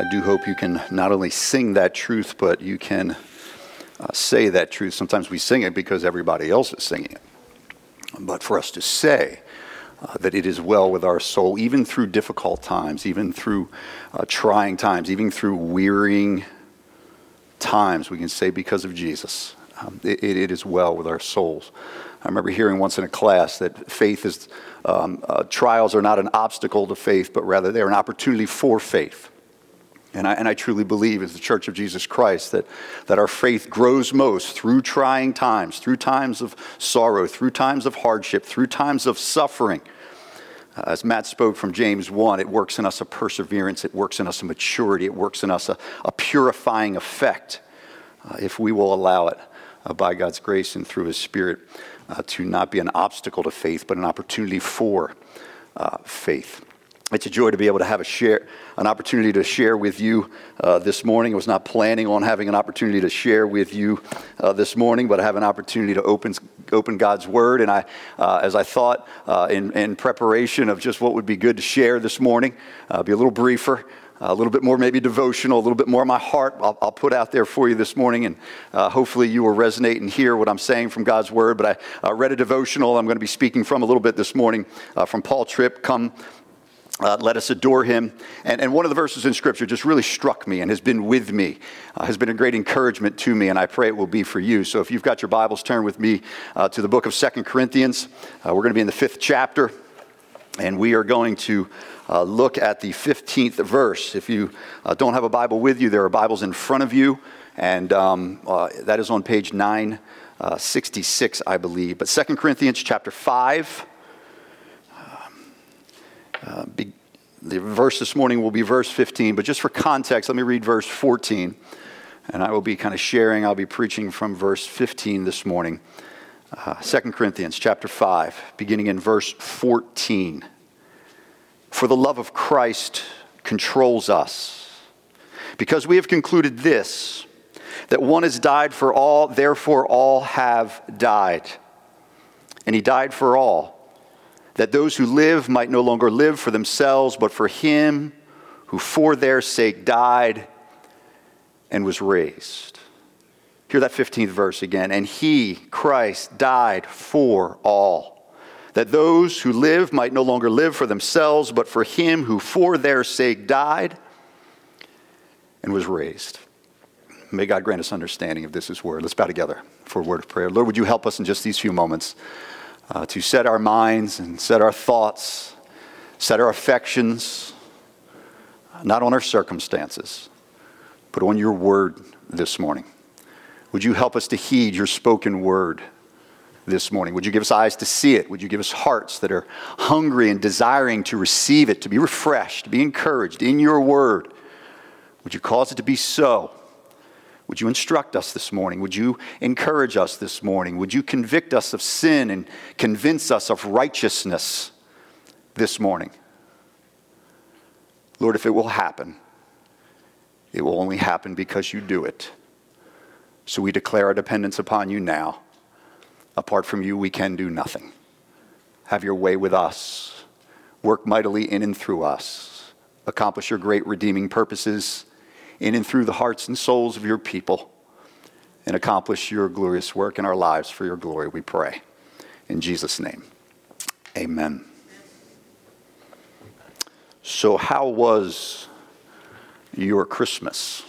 I do hope you can not only sing that truth, but you can uh, say that truth. Sometimes we sing it because everybody else is singing it. But for us to say uh, that it is well with our soul, even through difficult times, even through uh, trying times, even through wearying times, we can say because of Jesus, um, it, it is well with our souls. I remember hearing once in a class that faith is, um, uh, trials are not an obstacle to faith, but rather they're an opportunity for faith. And I, and I truly believe, as the Church of Jesus Christ, that, that our faith grows most through trying times, through times of sorrow, through times of hardship, through times of suffering. Uh, as Matt spoke from James 1, it works in us a perseverance, it works in us a maturity, it works in us a, a purifying effect uh, if we will allow it uh, by God's grace and through His Spirit uh, to not be an obstacle to faith, but an opportunity for uh, faith. It's a joy to be able to have a share, an opportunity to share with you uh, this morning. I was not planning on having an opportunity to share with you uh, this morning, but I have an opportunity to open, open God's Word. And I, uh, as I thought uh, in, in preparation of just what would be good to share this morning, uh, be a little briefer, a little bit more maybe devotional, a little bit more of my heart I'll, I'll put out there for you this morning. And uh, hopefully you will resonate and hear what I'm saying from God's Word. But I read a devotional I'm going to be speaking from a little bit this morning from Paul Tripp, Come uh, let us adore him. And, and one of the verses in Scripture just really struck me and has been with me, uh, has been a great encouragement to me, and I pray it will be for you. So if you've got your Bibles, turn with me uh, to the book of Second Corinthians. Uh, we're going to be in the fifth chapter, and we are going to uh, look at the 15th verse. If you uh, don't have a Bible with you, there are Bibles in front of you, and um, that is on page 966, I believe. But Second Corinthians chapter 5. Uh, be, the verse this morning will be verse 15, but just for context, let me read verse 14. And I will be kind of sharing, I'll be preaching from verse 15 this morning. Uh, 2 Corinthians chapter 5, beginning in verse 14. For the love of Christ controls us, because we have concluded this that one has died for all, therefore all have died. And he died for all that those who live might no longer live for themselves, but for him who for their sake died and was raised. Hear that 15th verse again. And he, Christ, died for all, that those who live might no longer live for themselves, but for him who for their sake died and was raised. May God grant us understanding of this His word. Let's bow together for a word of prayer. Lord, would you help us in just these few moments? Uh, to set our minds and set our thoughts, set our affections, not on our circumstances, but on your word this morning. Would you help us to heed your spoken word this morning? Would you give us eyes to see it? Would you give us hearts that are hungry and desiring to receive it, to be refreshed, to be encouraged in your word? Would you cause it to be so? Would you instruct us this morning? Would you encourage us this morning? Would you convict us of sin and convince us of righteousness this morning? Lord, if it will happen, it will only happen because you do it. So we declare our dependence upon you now. Apart from you, we can do nothing. Have your way with us. Work mightily in and through us. Accomplish your great redeeming purposes in and through the hearts and souls of your people and accomplish your glorious work in our lives for your glory, we pray. In Jesus' name, amen. So, how was your Christmas?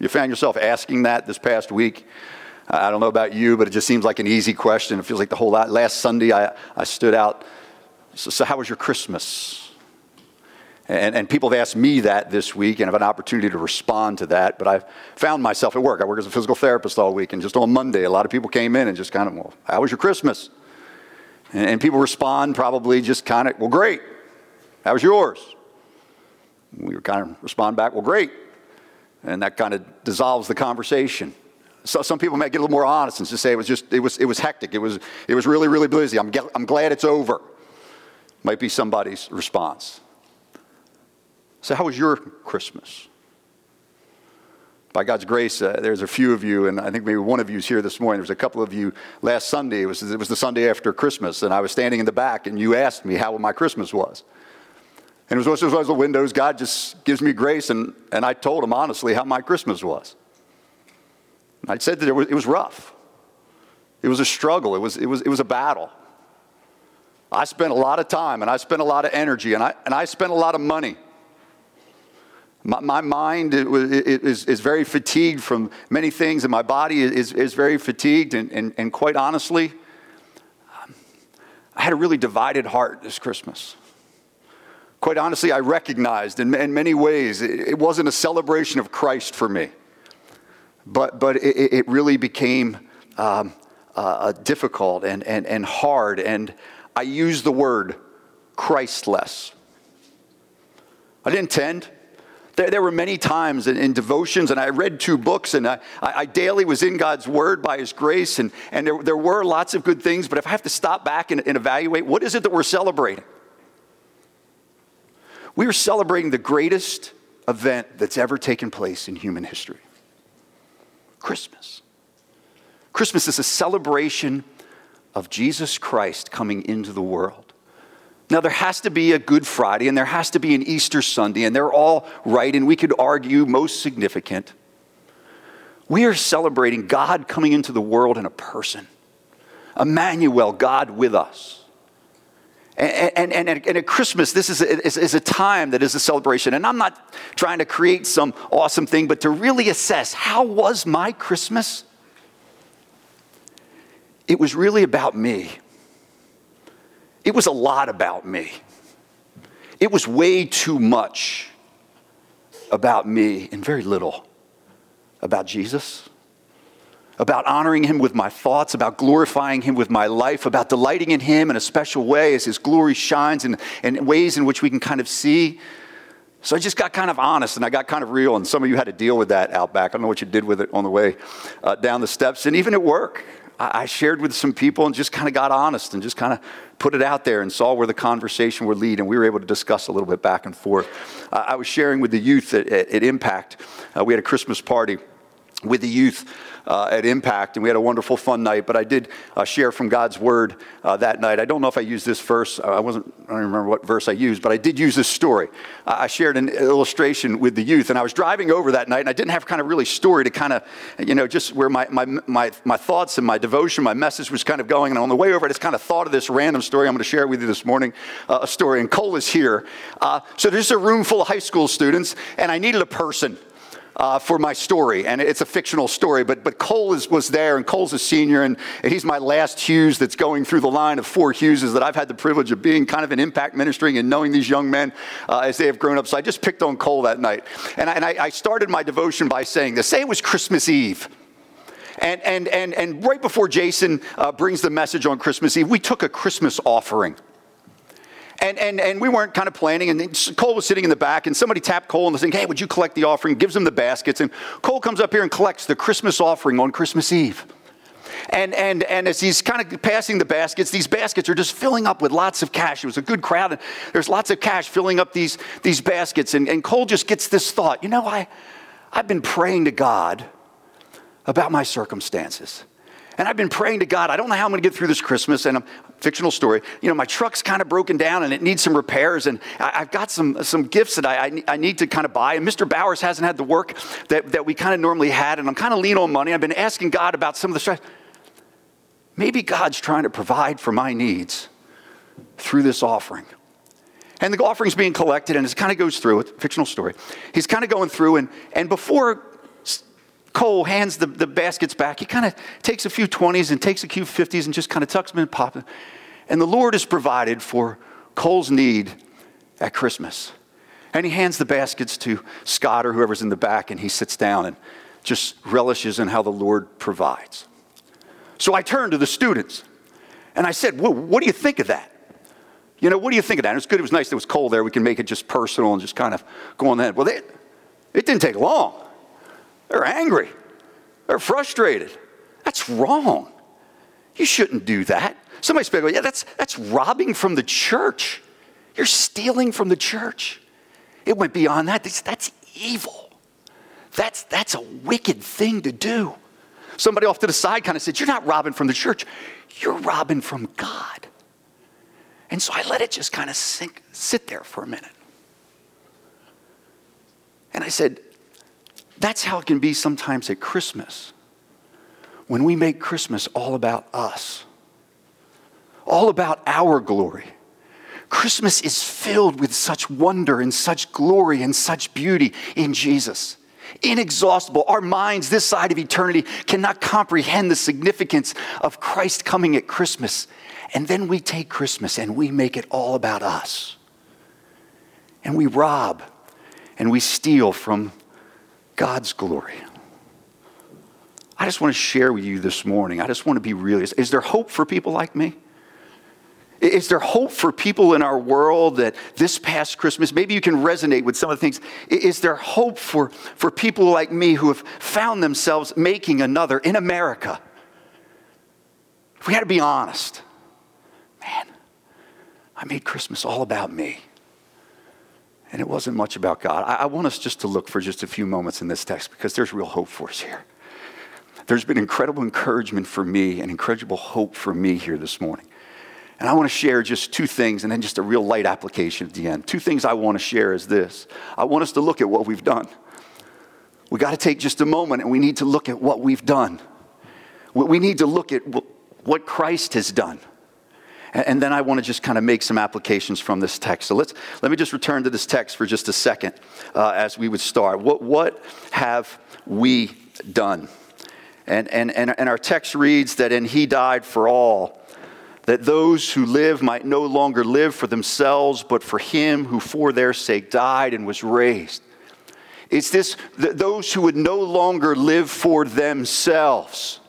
You found yourself asking that this past week? I don't know about you, but it just seems like an easy question. It feels like the whole lot. Last Sunday, I, I stood out. So, so, how was your Christmas? And, and people have asked me that this week, and have an opportunity to respond to that. But I've found myself at work. I work as a physical therapist all week, and just on Monday, a lot of people came in and just kind of, well, how was your Christmas? And, and people respond probably just kind of, well, great. How was yours? We kind of respond back, well, great. And that kind of dissolves the conversation. So some people might get a little more honest and just say it was just it was it was hectic. It was it was really really busy. I'm I'm glad it's over. Might be somebody's response. So, how was your Christmas? By God's grace, uh, there's a few of you, and I think maybe one of you is here this morning. There was a couple of you last Sunday. It was, it was the Sunday after Christmas, and I was standing in the back, and you asked me how my Christmas was. And as much as the windows, God just gives me grace, and, and I told him honestly how my Christmas was. I said that it was, it was rough. It was a struggle. It was, it, was, it was a battle. I spent a lot of time and I spent a lot of energy and I, and I spent a lot of money. My, my mind is, is very fatigued from many things, and my body is, is very fatigued. And, and, and quite honestly, I had a really divided heart this Christmas. Quite honestly, I recognized in, in many ways it, it wasn't a celebration of Christ for me, but, but it, it really became um, uh, difficult and, and, and hard. And I used the word Christless. I didn't intend. There, there were many times in, in, devotions, and I read two books, and I, I, daily was in God's Word by His grace, and, and there, there were lots of good things. But if I have to stop back and, and evaluate, what is it that we're celebrating? We are celebrating the greatest event that's ever taken place in human history Christmas. Christmas is a celebration of Jesus Christ coming into the world. Now, there has to be a Good Friday and there has to be an Easter Sunday, and they're all right, and we could argue most significant. We are celebrating God coming into the world in a person, Emmanuel, God with us. And, and, and, at Christmas, this is a, is a time that is a celebration. And I'm not trying to create some awesome thing, but to really assess how was my Christmas? It was really about me. It was a lot about me. It was way too much about me and very little about Jesus, about honoring him with my thoughts, about glorifying him with my life, about delighting in him in a special way as his glory shines and, in ways in which we can kind of see. So I just got kind of honest and I got kind of real, and some of you had to deal with that out back. I don't know what you did with it on the way uh, down the steps, and even at work. I shared with some people and just kind of got honest and just kind of put it out there and saw where the conversation would lead. And we were able to discuss a little bit back and forth. I was sharing with the youth at, Impact. Uh, we had a Christmas party with the youth uh, at Impact, and we had a wonderful, fun night. But I did uh, share from God's Word uh, that night. I don't know if I used this verse. Uh, I wasn't. I don't remember what verse I used, but I did use this story. I shared an illustration with the youth, and I was driving over that night, and I didn't have kind of really story to kind of, you know, just where my my my, my thoughts and my devotion, my message was kind of going. And on the way over, I just kind of thought of this random story. I'm going to share with you this morning. Uh, a story, and Cole is here. Uh, so there's a room full of high school students, and I needed a person uh, for my story, and it's a fictional story. But but Cole is, was there, and Cole's a senior, and he's my last Hughes that's going through the line of four Hugheses that I've had the privilege of being kind of an impact ministering and knowing these young men uh, as they have grown up. So I just picked on Cole that night, and I, and I, I started my devotion by saying this: Say it was Christmas Eve. And, and, and, and right before Jason uh, brings the message on Christmas Eve, we took a Christmas offering. And, and, and we weren't kind of planning. And Cole was sitting in the back, and somebody tapped Cole and was saying, Hey, would you collect the offering? Gives him the baskets. And Cole comes up here and collects the Christmas offering on Christmas Eve. And, and, and as he's kind of passing the baskets, these baskets are just filling up with lots of cash. It was a good crowd, and there's lots of cash filling up these, these baskets. And, and Cole just gets this thought you know, I, I've been praying to God about my circumstances. And I've been praying to God, I don't know how I'm going to get through this Christmas. And a fictional story, you know, my truck's kind of broken down and it needs some repairs. And I, have got some, some gifts that I, I, I, need to kind of buy. And Mr. Bowers hasn't had the work that, that we kind of normally had. And I'm kind of lean on money. I've been asking God about some of the stress. Maybe God's trying to provide for my needs through this offering. And the offering's being collected, and it kind of goes through it, fictional story. He's kind of going through, and, and before Cole hands the, the baskets back. He kind of takes a few 20s and takes a few 50s and just kind of tucks them in and pops them. And the Lord has provided for Cole's need at Christmas. And he hands the baskets to Scott or whoever's in the back, and he sits down and just relishes in how the Lord provides. So I turned to the students and I said, well, What do you think of that? You know, what do you think of that? And it was good, it was nice, it was cold there. We can make it just personal and just kind of go on that. Well, they, it didn't take long. They're angry. They're frustrated. That's wrong. You shouldn't do that. Somebody speak, yeah, that's, that's robbing from the church. You're stealing from the church. It went beyond that. That's, that's evil. That's, that's a wicked thing to do. Somebody off to the side kind of said, You're not robbing from the church, you're robbing from God. And so I let it just kind of sink, sit there for a minute. And I said, that's how it can be sometimes at Christmas. When we make Christmas all about us, all about our glory. Christmas is filled with such wonder and such glory and such beauty in Jesus. Inexhaustible. Our minds, this side of eternity, cannot comprehend the significance of Christ coming at Christmas. And then we take Christmas and we make it all about us. And we rob and we steal from God's glory. I just want to share with you this morning. I just want to be real. Is there hope for people like me? Is there hope for people in our world that this past Christmas, maybe you can resonate with some of the things? Is there hope for, for people like me who have found themselves making another in America? If we had to be honest, man, I made Christmas all about me. And it wasn't much about God. I, I want us just to look for just a few moments in this text because there's real hope for us here. There's been incredible encouragement for me and incredible hope for me here this morning. And I want to share just two things and then just a real light application at the end. Two things I want to share is this I want us to look at what we've done. We got to take just a moment and we need to look at what we've done. We need to look at what Christ has done. And then I want to just kind of make some applications from this text. So let's, let me just return to this text for just a second uh, as we would start. What, what have we done? And, and, and, and our text reads that, and he died for all that those who live might no longer live for themselves, but for him who for their sake died and was raised. It's this, th- those who would no longer live for themselves.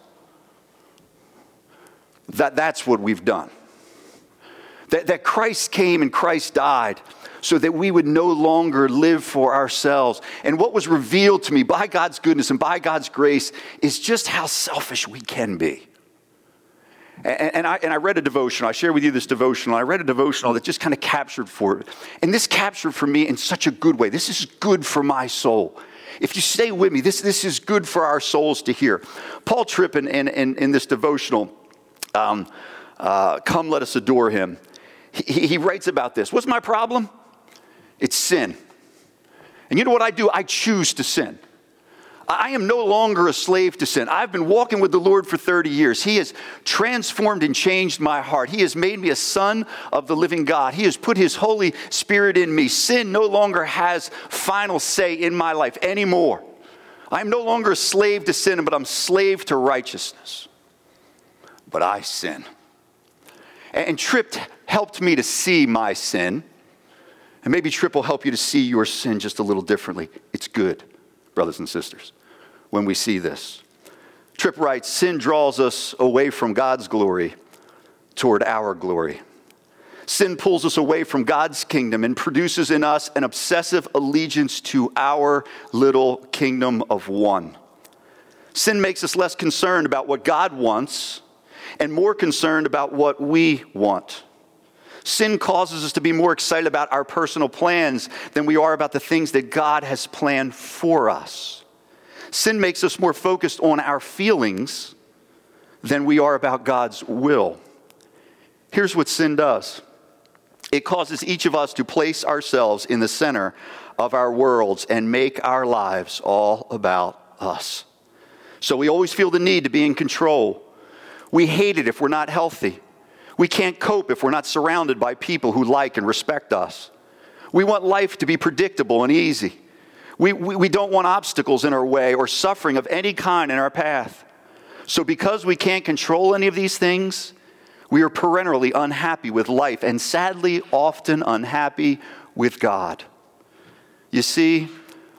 That, that's what we've done. That, that Christ came and Christ died so that we would no longer live for ourselves. And what was revealed to me by God's goodness and by God's grace is just how selfish we can be. And, and, I, and I read a devotional. I share with you this devotional. I read a devotional that just kind of captured for it. And this captured for me in such a good way. This is good for my soul. If you stay with me, this, this is good for our souls to hear. Paul Tripp, in, in, in this devotional, um, uh, Come Let Us Adore Him, he, he writes about this. What's my problem? It's sin. And you know what I do? I choose to sin. I am no longer a slave to sin. I've been walking with the Lord for 30 years. He has transformed and changed my heart. He has made me a son of the living God. He has put His Holy Spirit in me. Sin no longer has final say in my life anymore. I'm no longer a slave to sin, but I'm slave to righteousness. But I sin. And Tripp helped me to see my sin. And maybe Tripp will help you to see your sin just a little differently. It's good, brothers and sisters when we see this. Tripp writes Sin draws us away from God's glory toward our glory. Sin pulls us away from God's kingdom and produces in us an obsessive allegiance to our little kingdom of one. Sin makes us less concerned about what God wants and more concerned about what we want. Sin causes us to be more excited about our personal plans than we are about the things that God has planned for us. Sin makes us more focused on our feelings than we are about God's will. Here's what sin does it causes each of us to place ourselves in the center of our worlds and make our lives all about us. So we always feel the need to be in control. We hate it if we're not healthy. We can't cope if we're not surrounded by people who like and respect us. We want life to be predictable and easy. We, we, we don't want obstacles in our way or suffering of any kind in our path. So, because we can't control any of these things, we are perennially unhappy with life and sadly, often unhappy with God. You see,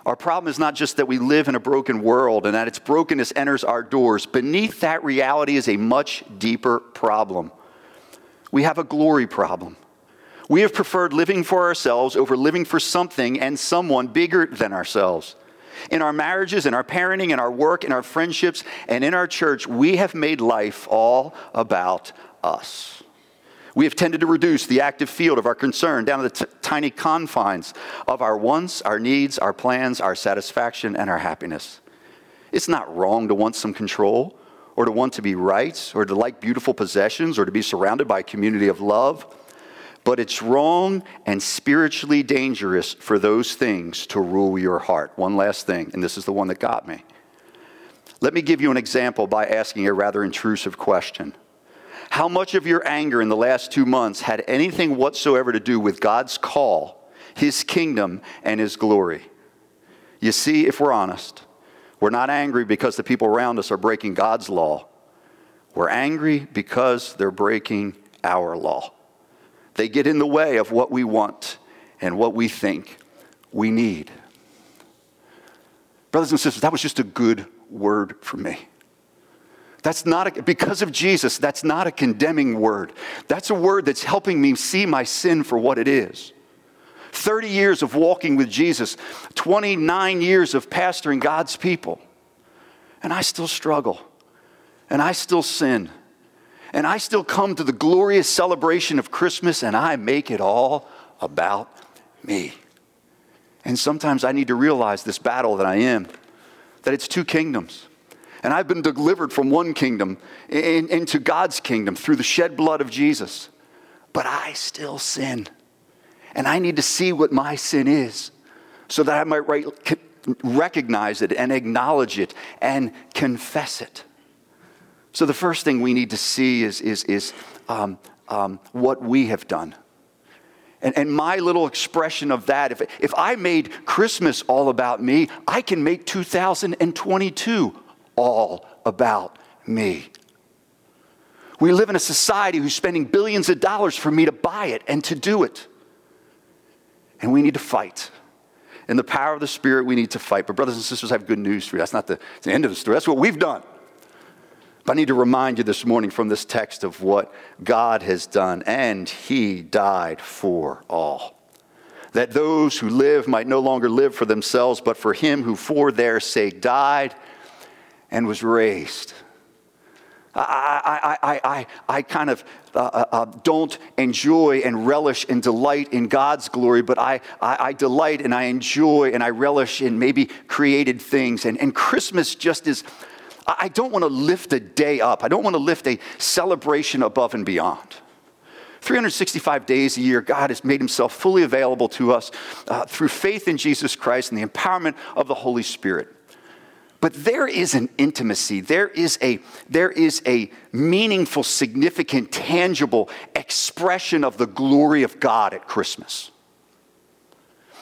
our problem is not just that we live in a broken world and that its brokenness enters our doors. Beneath that reality is a much deeper problem. We have a glory problem. We have preferred living for ourselves over living for something and someone bigger than ourselves. In our marriages, in our parenting, in our work, in our friendships, and in our church, we have made life all about us. We have tended to reduce the active field of our concern down to the t- tiny confines of our wants, our needs, our plans, our satisfaction, and our happiness. It's not wrong to want some control, or to want to be right, or to like beautiful possessions, or to be surrounded by a community of love. but it's wrong and spiritually dangerous for those things to rule your heart. One last thing, and this is the one that got me. Let me give you an example by asking a rather intrusive question. How much of your anger in the last two months had anything whatsoever to do with God's call, His kingdom, and His glory? You see, if we're honest, we're not angry because the people around us are breaking God's law. We're angry because they're breaking our law. They get in the way of what we want and what we think we need. Brothers and sisters, that was just a good word for me. That's not a, because of Jesus, that's not a condemning word. That's a word that's helping me see my sin for what it is. 30 years of walking with Jesus, 29 years of pastoring God's people. And I still struggle. And I still sin. And I still come to the glorious celebration of Christmas and I make it all about me. And sometimes I need to realize this battle that I am, that it's two kingdoms. And I've been delivered from one kingdom in, into God's kingdom through the shed blood of Jesus. But I still sin. And I need to see what my sin is so that I might recognize it and acknowledge it and confess it. So the first thing we need to see is, is, is um, um, what we have done. And, and my little expression of that, if, if I made Christmas all about me, I can make 2022 all about me. We live in a society who's spending billions of dollars for me to buy it and to do it. And we need to fight. In the power of the Spirit, we need to fight. But, brothers and sisters, I have good news for you. That's not the, the end of the story. That's what we've done. But I need to remind you this morning from this text of what God has done, and He died for all. That those who live might no longer live for themselves, but for Him who for their sake died and was raised. I, I, I, I, I kind of uh, uh, uh, don't enjoy and relish and delight in God's glory, but I, I, I, delight and I enjoy and I relish in maybe created things. And, and Christmas just is, I don't want to lift a day up. I don't want to lift a celebration above and beyond. 365 days a year, God has made himself fully available to us uh, through faith in Jesus Christ and the empowerment of the Holy Spirit. But there is an intimacy, there is a, there is a meaningful, significant, tangible expression of the glory of God at Christmas.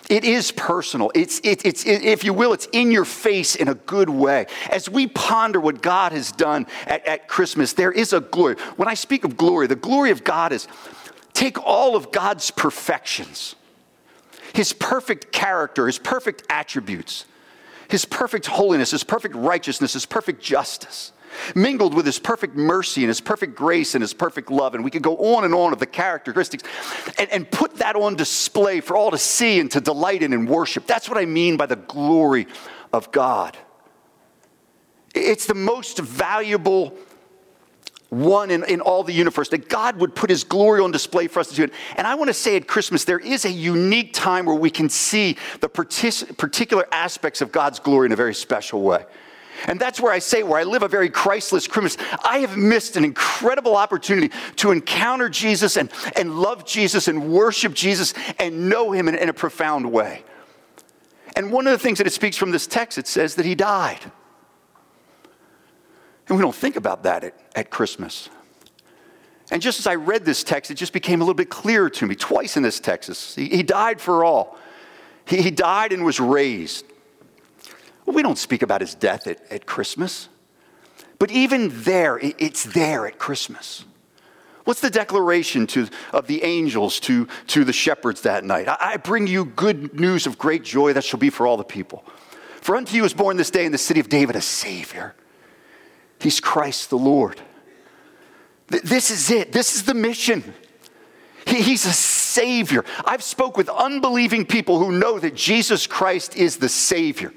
It is personal. It's, it, it's, it, if you will, it's in your face in a good way. As we ponder what God has done at, at Christmas, there is a glory. When I speak of glory, the glory of God is take all of God's perfections, his perfect character, his perfect attributes, his perfect holiness, his perfect righteousness, his perfect justice, mingled with his perfect mercy and his perfect grace and his perfect love. And we could go on and on of the characteristics and, and put that on display for all to see and to delight in and worship. That's what I mean by the glory of God. It's the most valuable one in, in all the universe, that God would put his glory on display for us to do it. And I want to say at Christmas, there is a unique time where we can see the partic- particular aspects of God's glory in a very special way. And that's where I say, where I live a very Christless Christmas, I have missed an incredible opportunity to encounter Jesus and, and love Jesus and worship Jesus and know him in, in a profound way. And one of the things that it speaks from this text, it says that he died. And we don't think about that at, at Christmas. And just as I read this text, it just became a little bit clearer to me. Twice in this text, he, he died for all. He, he, died and was raised. Well, we don't speak about his death at, at Christmas. But even there, it, it's there at Christmas. What's the declaration to, of the angels to, to the shepherds that night? I, I bring you good news of great joy that shall be for all the people. For unto you is born this day in the city of David a Savior He's Christ the Lord. This is it. This is the mission. He's a savior. I've spoke with unbelieving people who know that Jesus Christ is the savior.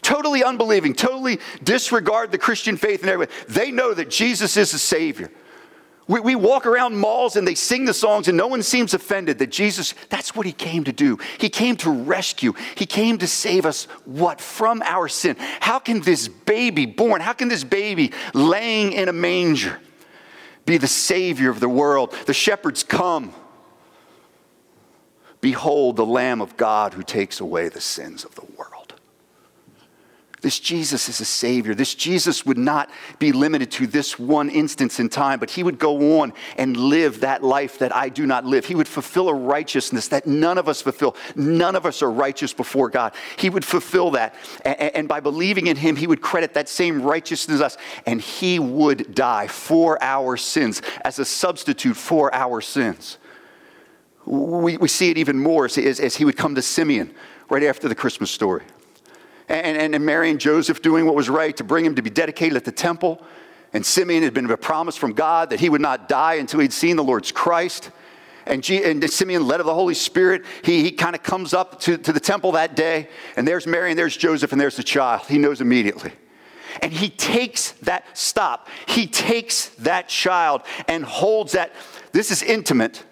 Totally unbelieving, totally disregard the Christian faith and everything. They know that Jesus is the savior. We, we walk around malls and they sing the songs, and no one seems offended that Jesus, that's what he came to do. He came to rescue. He came to save us what? From our sin. How can this baby born, how can this baby laying in a manger be the Savior of the world? The shepherds come. Behold, the Lamb of God who takes away the sins of the world. This Jesus is a Savior. This Jesus would not be limited to this one instance in time, but He would go on and live that life that I do not live. He would fulfill a righteousness that none of us fulfill. None of us are righteous before God. He would fulfill that. And by believing in Him, He would credit that same righteousness to us, and He would die for our sins as a substitute for our sins. We, see it even more as He would come to Simeon right after the Christmas story and, and, and Mary and Joseph doing what was right to bring him to be dedicated at the temple. And Simeon had been a promise from God that he would not die until he'd seen the Lord's Christ. And, G- and Simeon, led of the Holy Spirit, he, he kind of comes up to, to the temple that day, and there's Mary, and there's Joseph, and there's the child. He knows immediately. And he takes that stop, he takes that child and holds that. This is intimate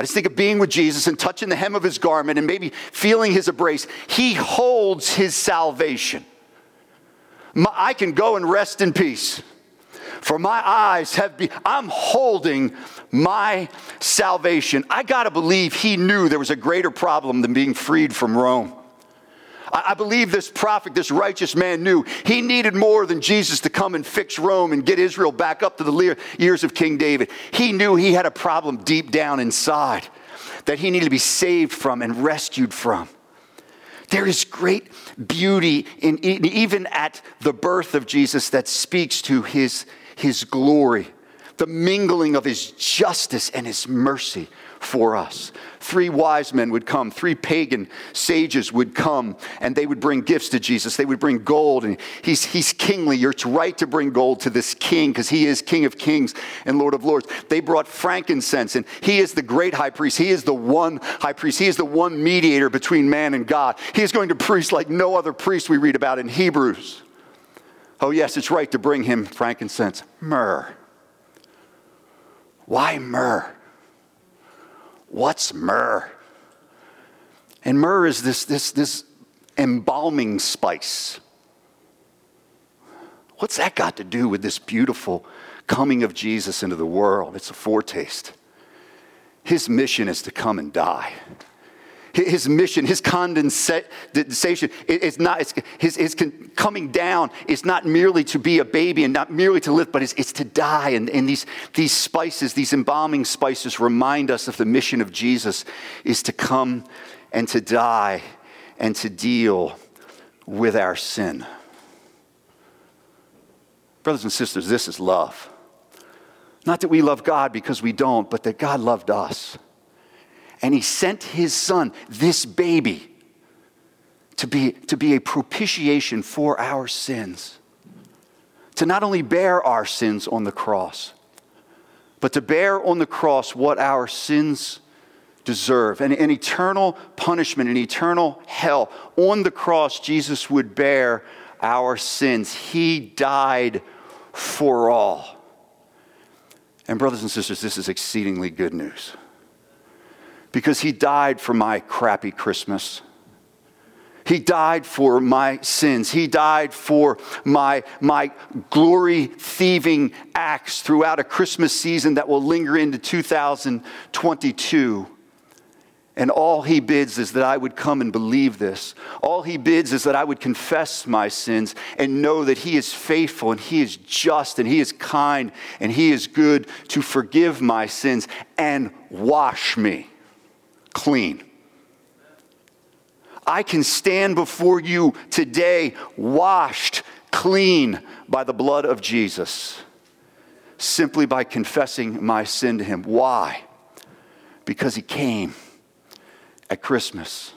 I just think of being with Jesus and touching the hem of his garment and maybe feeling his embrace. He holds his salvation. My, I can go and rest in peace. For my eyes have been, I'm holding my salvation. I got to believe he knew there was a greater problem than being freed from Rome. I believe this prophet, this righteous man, knew he needed more than Jesus to come and fix Rome and get Israel back up to the years of King David. He knew he had a problem deep down inside that he needed to be saved from and rescued from. There is great beauty in, even at the birth of Jesus that speaks to his, his glory, the mingling of his justice and his mercy for us. Three wise men would come, three pagan sages would come, and they would bring gifts to Jesus. They would bring gold, and he's, he's kingly. It's right to bring gold to this king because he is King of kings and Lord of lords. They brought frankincense, and he is the great high priest. He is the one high priest. He is the one mediator between man and God. He is going to priest like no other priest we read about in Hebrews. Oh, yes, it's right to bring him frankincense. Myrrh. Why myrrh? What's myrrh? And myrrh is this, this, this embalming spice. What's that got to do with this beautiful coming of Jesus into the world? It's a foretaste. His mission is to come and die. His mission, his condescension, is not, it's, his, his coming down is not merely to be a baby and not merely to live, but it's, it's to die. And, and these, these spices, these embalming spices, remind us of the mission of Jesus is to come and to die and to deal with our sin. Brothers and sisters, this is love. Not that we love God because we don't, but that God loved us and he sent his son, this baby, to be, to be a propitiation for our sins. To not only bear our sins on the cross, but to bear on the cross what our sins deserve an, an eternal punishment, an eternal hell. On the cross, Jesus would bear our sins. He died for all. And, brothers and sisters, this is exceedingly good news because he died for my crappy Christmas. He died for my sins. He died for my, my glory thieving acts throughout a Christmas season that will linger into 2022. And all he bids is that I would come and believe this. All he bids is that I would confess my sins and know that he is faithful and he is just and he is kind and he is good to forgive my sins and wash me clean. I can stand before you today washed clean by the blood of Jesus simply by confessing my sin to him. Why? Because he came at Christmas.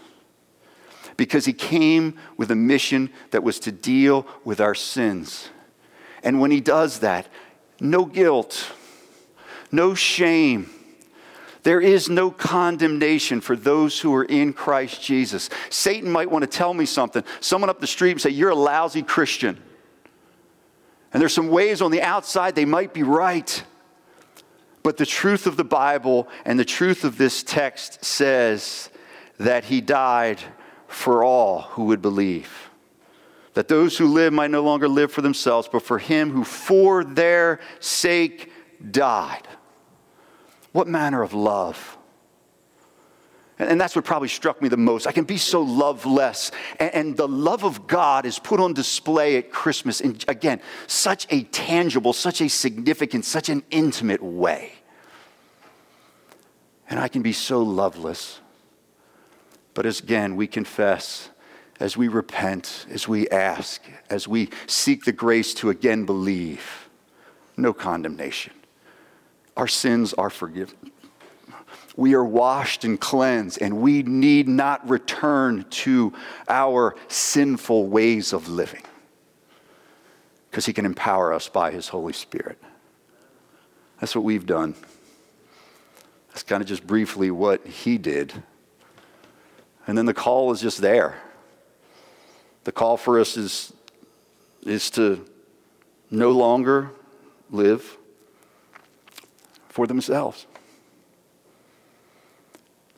Because he came with a mission that was to deal with our sins. And when he does that, no guilt, no shame, there is no condemnation for those who are in Christ Jesus. Satan might want to tell me something. Someone up the street and say, You're a lousy Christian. And there's some ways on the outside they might be right. But the truth of the Bible and the truth of this text says that he died for all who would believe. That those who live might no longer live for themselves, but for him who for their sake died. What manner of love And that's what probably struck me the most. I can be so loveless. And the love of God is put on display at Christmas in, again, such a tangible, such a significant, such an intimate way. And I can be so loveless. But as again, we confess, as we repent, as we ask, as we seek the grace to again believe, no condemnation. Our sins are forgiven we are washed and cleansed, and we need not return to our sinful ways of living because He can empower us by His Holy Spirit. That's what we've done. That's kind of just briefly what He did. And then the call is just there. The call for us is, is to no longer live for themselves.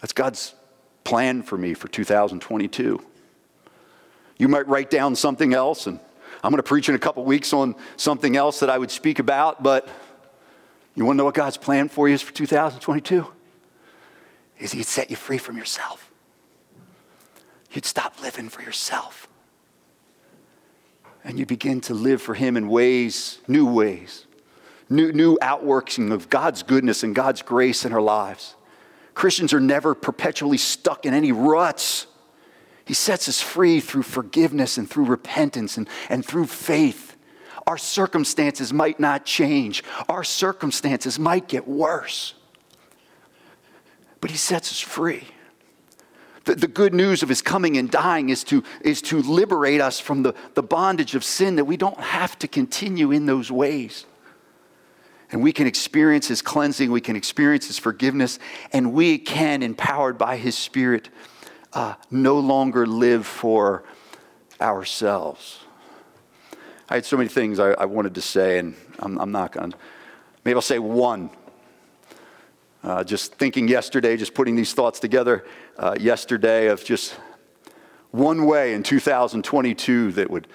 That's God's plan for me for 2022. You might write down something else, and I'm going to preach in a couple weeks on something else that I would speak about, but you want to know what God's plan for you is for 2022? Is He'd set you free from yourself. You'd stop living for yourself. And you begin to live for Him in ways, new ways, new, new outworking of God's goodness and God's grace in our lives. Christians are never perpetually stuck in any ruts. He sets us free through forgiveness and through repentance and, and through faith. Our circumstances might not change, our circumstances might get worse. But He sets us free. The, the good news of His coming and dying is to, is to liberate us from the, the bondage of sin that we don't have to continue in those ways. And we can experience His cleansing, we can experience His forgiveness, and we can, empowered by His Spirit, uh, no longer live for ourselves. I had so many things I, I wanted to say, and I'm, I'm not going to. Maybe I'll say one. Uh, just thinking yesterday, just putting these thoughts together uh, yesterday of just one way in 2022 that would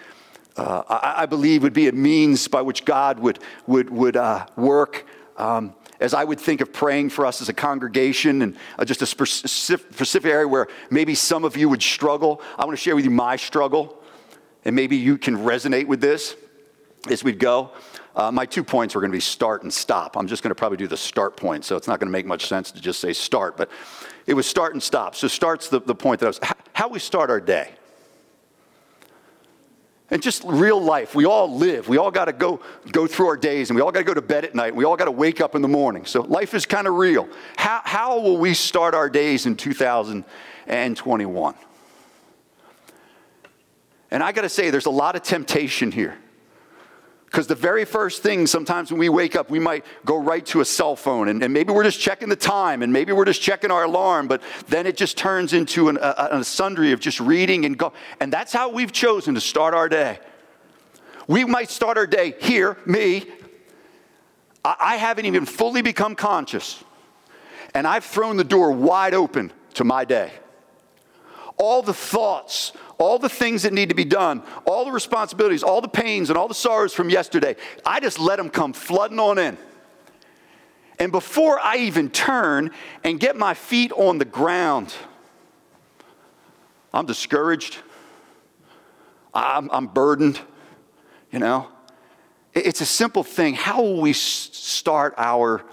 uh, I, I, believe would be a means by which God would, would, would uh, work. Um, as I would think of praying for us as a congregation and uh, just a specific area where maybe some of you would struggle, I want to share with you my struggle, and maybe you can resonate with this as we go. Uh, my two points are going to be start and stop. I'm just going to probably do the start point, so it's not going to make much sense to just say start, but it was start and stop. So, start's the, the point that I was how we start our day. And just real life. We all live. We all got to go, go through our days and we all got to go to bed at night. We all got to wake up in the morning. So life is kind of real. How, how will we start our days in 2021? And I got to say, there's a lot of temptation here. Because the very first thing, sometimes when we wake up, we might go right to a cell phone, and, and, maybe we're just checking the time, and maybe we're just checking our alarm, but then it just turns into an, a, a sundry of just reading and go. And that's how we've chosen to start our day. We might start our day here, me. I, I haven't even fully become conscious, and I've thrown the door wide open to my day. All the thoughts, all the things that need to be done, all the responsibilities, all the pains, and all the sorrows from yesterday. I just let them come flooding on in. And before I even turn and get my feet on the ground, I'm discouraged. I'm, I'm burdened, you know. It's a simple thing. How will we start our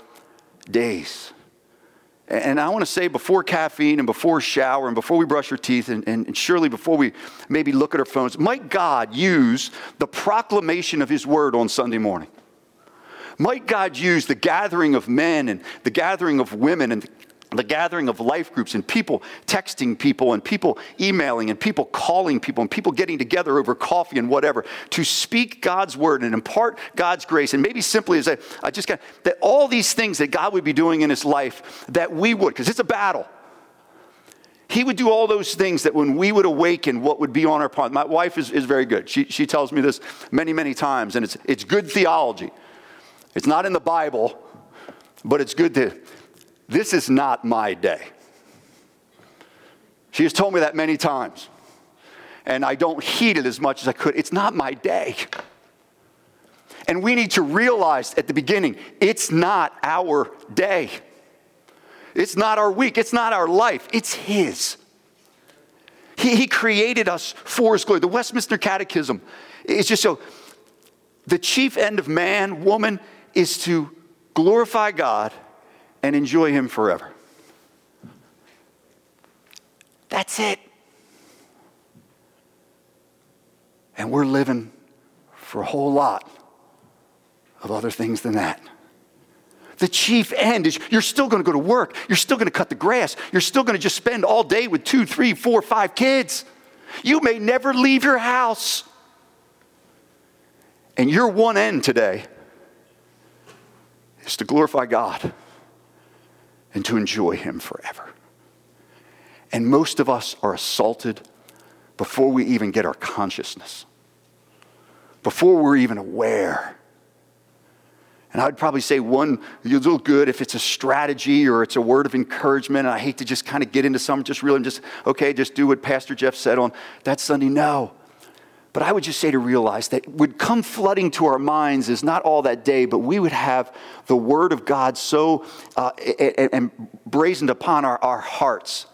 days? And I want to say before caffeine and before shower and before we brush our teeth and, and, surely before we maybe look at our phones, might God use the proclamation of His word on Sunday morning? Might God use the gathering of men and the gathering of women and the gathering of life groups and people texting people and people emailing and people calling people and people getting together over coffee and whatever to speak God's word and impart God's grace. And maybe simply as I, I just got that all these things that God would be doing in his life that we would, because it's a battle. He would do all those things that when we would awaken, what would be on our path. My wife is, is very good. She, she tells me this many, many times, and it's, it's good theology. It's not in the Bible, but it's good to this is not my day. She has told me that many times. And I don't heed it as much as I could. It's not my day. And we need to realize at the beginning, it's not our day. It's not our week. It's not our life. It's His. He, he created us for His glory. The Westminster Catechism is just so the chief end of man, woman, is to glorify God and enjoy Him forever. That's it. And we're living for a whole lot of other things than that. The chief end is you're still going to go to work. You're still going to cut the grass. You're still going to just spend all day with two, three, four, five kids. You may never leave your house. And your one end today is to glorify God and to enjoy Him forever. And most of us are assaulted before we even get our consciousness, before we're even aware and I'd probably say one, you do good if it's a strategy or it's a word of encouragement. And I hate to just kind of get into some, just really just, okay, just do what Pastor Jeff said on that Sunday. No. But I would just say to realize that would come flooding to our minds is not all that day, but we would have the Word of God so uh, and brazened upon our, our hearts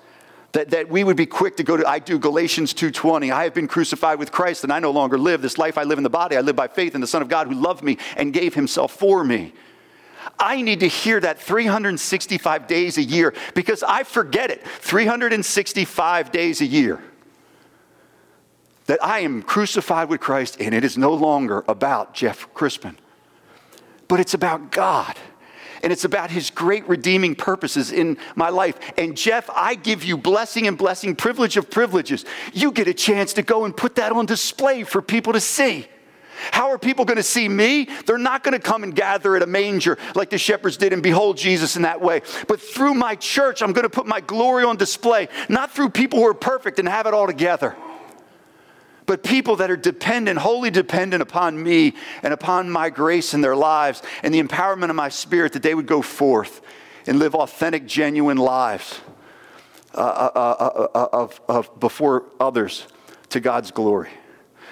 that, that we would be quick to go to i do galatians 2.20 i have been crucified with christ and i no longer live. This life i live in the body i live by faith in the son of god who loved me and gave himself for me. I need to hear that 365 days a year because i forget it. 365 days a year that i am crucified with christ and it is no longer about jeff crispin but it's about god and it's about his great redeeming purposes in my life. And Jeff, I give you blessing and blessing, privilege of privileges. You get a chance to go and put that on display for people to see. How are people going to see me? They're not going to come and gather at a manger like the shepherds did and behold Jesus in that way. But through my church, I'm going to put my glory on display, not through people who are perfect and have it all together but people that are dependent, wholly dependent upon me and upon my grace in their lives and the empowerment of my spirit that they would go forth and live authentic, genuine lives uh, uh, uh, uh, uh of, of before others to God's glory.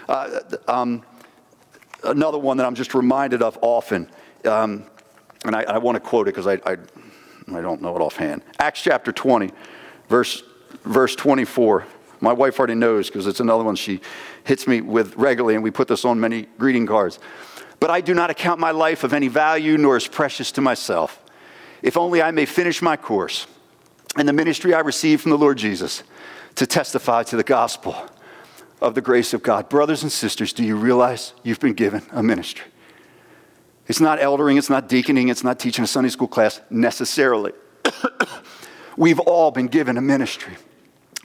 Uh, um, another one that I'm just reminded of often, um, and I, I want to quote it because I, I, I don't know it offhand. Acts chapter 20, verse, verse 24. My wife already knows because it's another one she hits me with regularly, and we put this on many greeting cards. But I do not account my life of any value nor as precious to myself, if only I may finish my course and the ministry I received from the Lord Jesus to testify to the gospel of the grace of God. Brothers and sisters, do you realize you've been given a ministry? It's not eldering, it's not deaconing, it's not teaching a Sunday school class necessarily. We've all been given a ministry.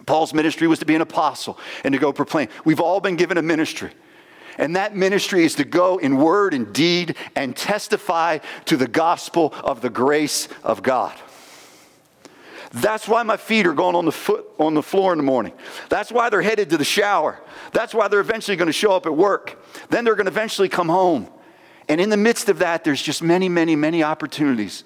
Paul's ministry was to be an apostle and to go proclaim. We've all been given a ministry. And that ministry is to go in word and deed and testify to the gospel of the grace of God. That's why my feet are going on the foot on the floor in the morning. That's why they're headed to the shower. That's why they're eventually going to show up at work. Then they're going to eventually come home. And in the midst of that, there's just many, many, many opportunities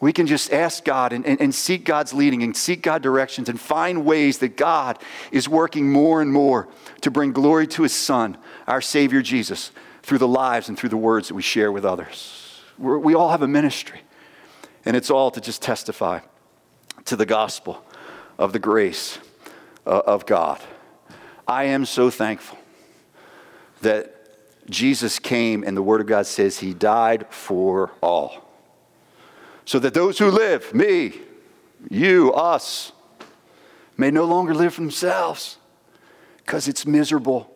we can just ask God and, and, and, seek God's leading and seek God directions and find ways that God is working more and more to bring glory to His Son, our Savior Jesus, through the lives and through the words that we share with others. We're, we all have a ministry, and it's all to just testify to the gospel of the grace uh, of God. I am so thankful that Jesus came and the Word of God says He died for all so that those who live, me, you, us, may no longer live for themselves because it's miserable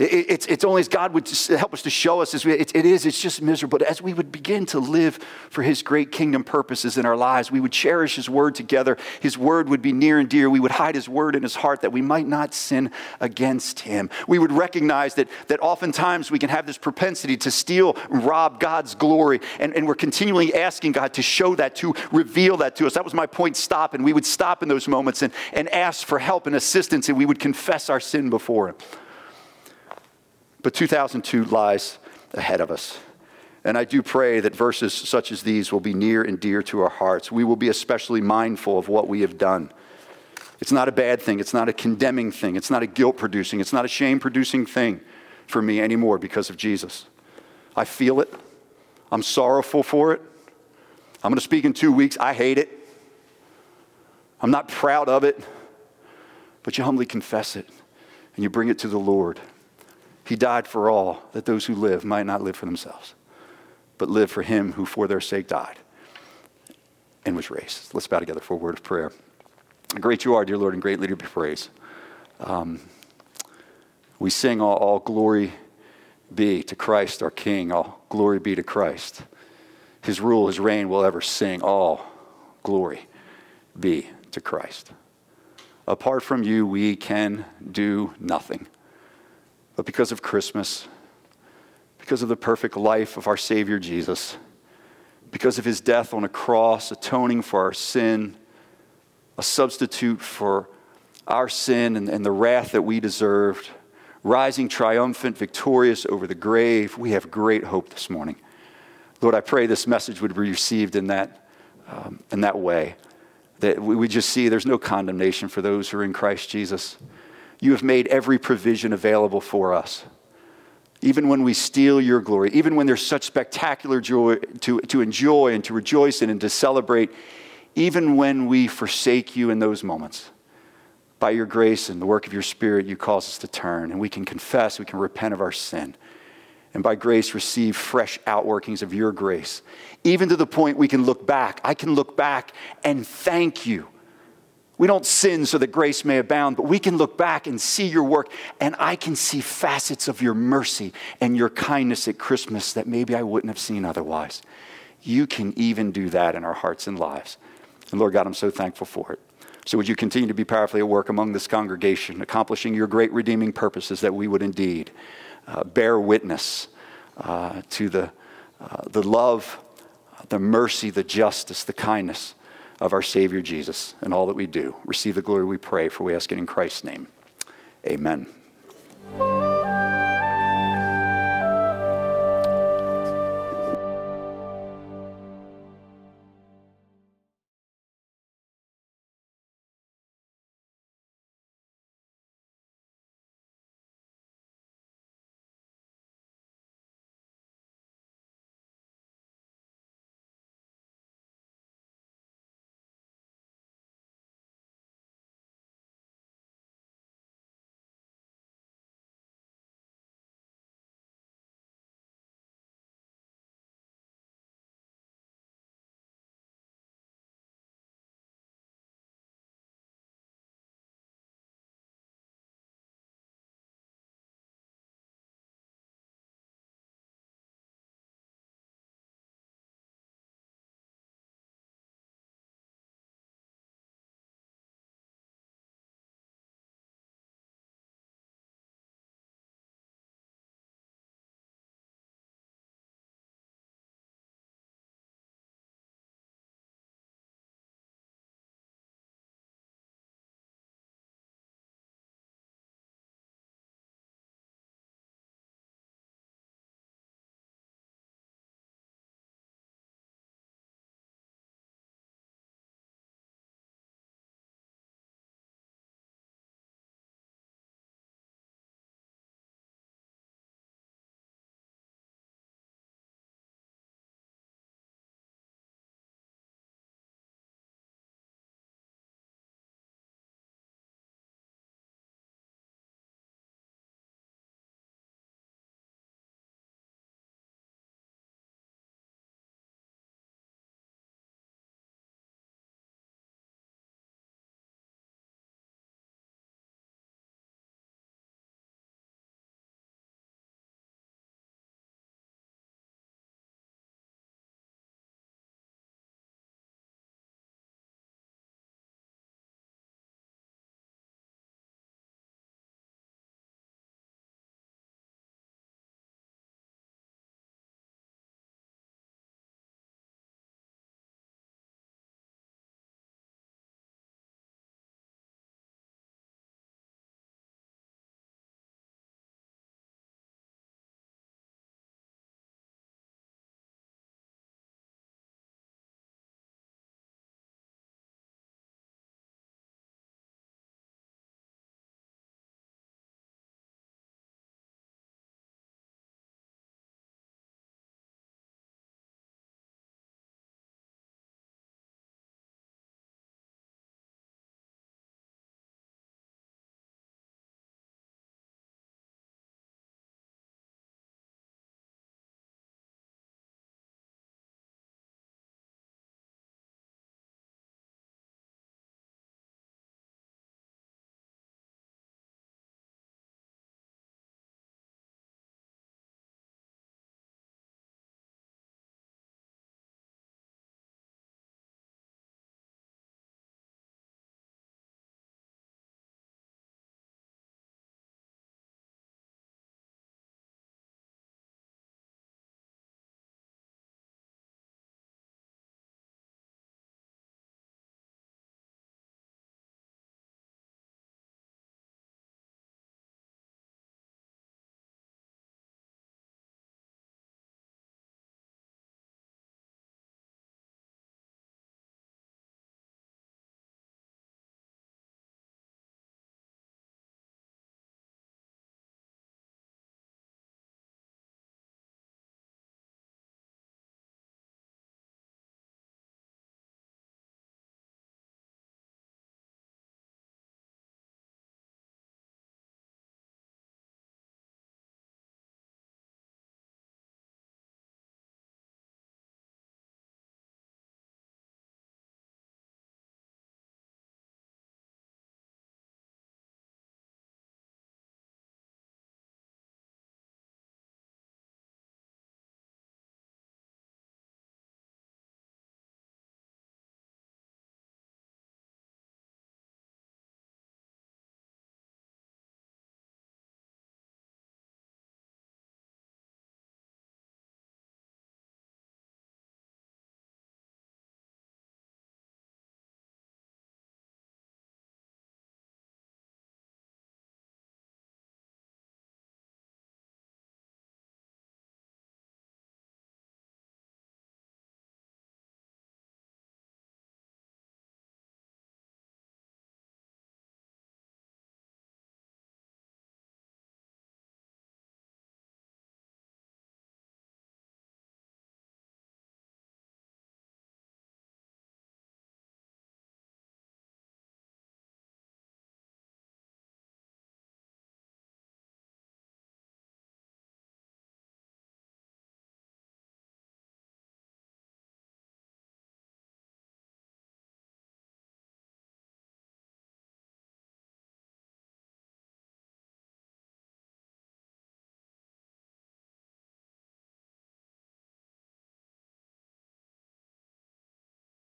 it's, it's only as God would help us to show us as we, it, it is, it's just miserable. But as we would begin to live for His great kingdom purposes in our lives, we would cherish His word together. His word would be near and dear. We would hide His word in His heart that we might not sin against Him. We would recognize that, that oftentimes we can have this propensity to steal and rob God's glory. And, and we're continually asking God to show that, to reveal that to us. That was my point, stop. And we would stop in those moments and, and ask for help and assistance, and we would confess our sin before Him. But 2002 lies ahead of us. And I do pray that verses such as these will be near and dear to our hearts. We will be especially mindful of what we have done. It's not a bad thing. It's not a condemning thing. It's not a guilt producing. It's not a shame producing thing for me anymore because of Jesus. I feel it. I'm sorrowful for it. I'm going to speak in two weeks. I hate it. I'm not proud of it. But you humbly confess it and you bring it to the Lord. He died for all, that those who live might not live for themselves, but live for him who for their sake died and was raised. Let's bow together for a word of prayer. Great you are, dear Lord, and greatly to be praised. Um, we sing all, all glory be to Christ our King, all glory be to Christ. His rule, his reign will ever sing, all glory be to Christ. Apart from you, we can do nothing. But because of Christmas, because of the perfect life of our Savior Jesus, because of his death on a cross, atoning for our sin, a substitute for our sin and, and the wrath that we deserved, rising triumphant, victorious over the grave, we have great hope this morning. Lord, I pray this message would be received in that, um, in that way. That we would just see there's no condemnation for those who are in Christ Jesus. You have made every provision available for us. Even when we steal your glory, even when there's such spectacular joy to, to enjoy and to rejoice in and to celebrate, even when we forsake you in those moments, by your grace and the work of your Spirit, you cause us to turn and we can confess, we can repent of our sin and by grace receive fresh outworkings of your grace. Even to the point we can look back. I can look back and thank you. We don't sin so that grace may abound, but we can look back and see your work, and I can see facets of your mercy and your kindness at Christmas that maybe I wouldn't have seen otherwise. You can even do that in our hearts and lives. And Lord God, I'm so thankful for it. So would you continue to be powerfully at work among this congregation, accomplishing your great redeeming purposes that we would indeed uh, bear witness uh, to the, uh, the love, the mercy, the justice, the kindness of our Savior Jesus and all that we do. Receive the glory we pray, for we ask it in Christ's name. Amen.